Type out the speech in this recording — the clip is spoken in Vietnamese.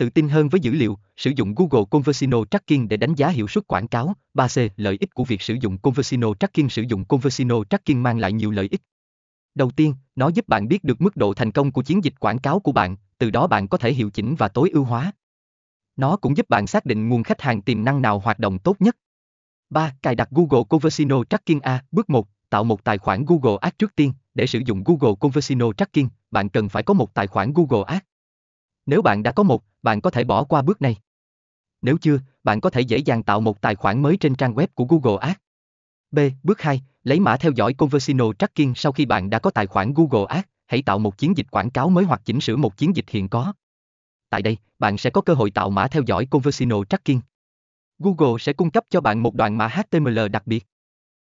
Tự tin hơn với dữ liệu, sử dụng Google Conversino Tracking để đánh giá hiệu suất quảng cáo. 3C. Lợi ích của việc sử dụng Conversino Tracking Sử dụng Conversino Tracking mang lại nhiều lợi ích. Đầu tiên, nó giúp bạn biết được mức độ thành công của chiến dịch quảng cáo của bạn, từ đó bạn có thể hiệu chỉnh và tối ưu hóa. Nó cũng giúp bạn xác định nguồn khách hàng tiềm năng nào hoạt động tốt nhất. 3. Cài đặt Google Conversino Tracking A. Bước 1. Tạo một tài khoản Google Ads trước tiên. Để sử dụng Google Conversino Tracking, bạn cần phải có một tài khoản Google Ads. Nếu bạn đã có một, bạn có thể bỏ qua bước này. Nếu chưa, bạn có thể dễ dàng tạo một tài khoản mới trên trang web của Google Ads. B. Bước 2. Lấy mã theo dõi Conversino Tracking sau khi bạn đã có tài khoản Google Ads, hãy tạo một chiến dịch quảng cáo mới hoặc chỉnh sửa một chiến dịch hiện có. Tại đây, bạn sẽ có cơ hội tạo mã theo dõi Conversino Tracking. Google sẽ cung cấp cho bạn một đoạn mã HTML đặc biệt.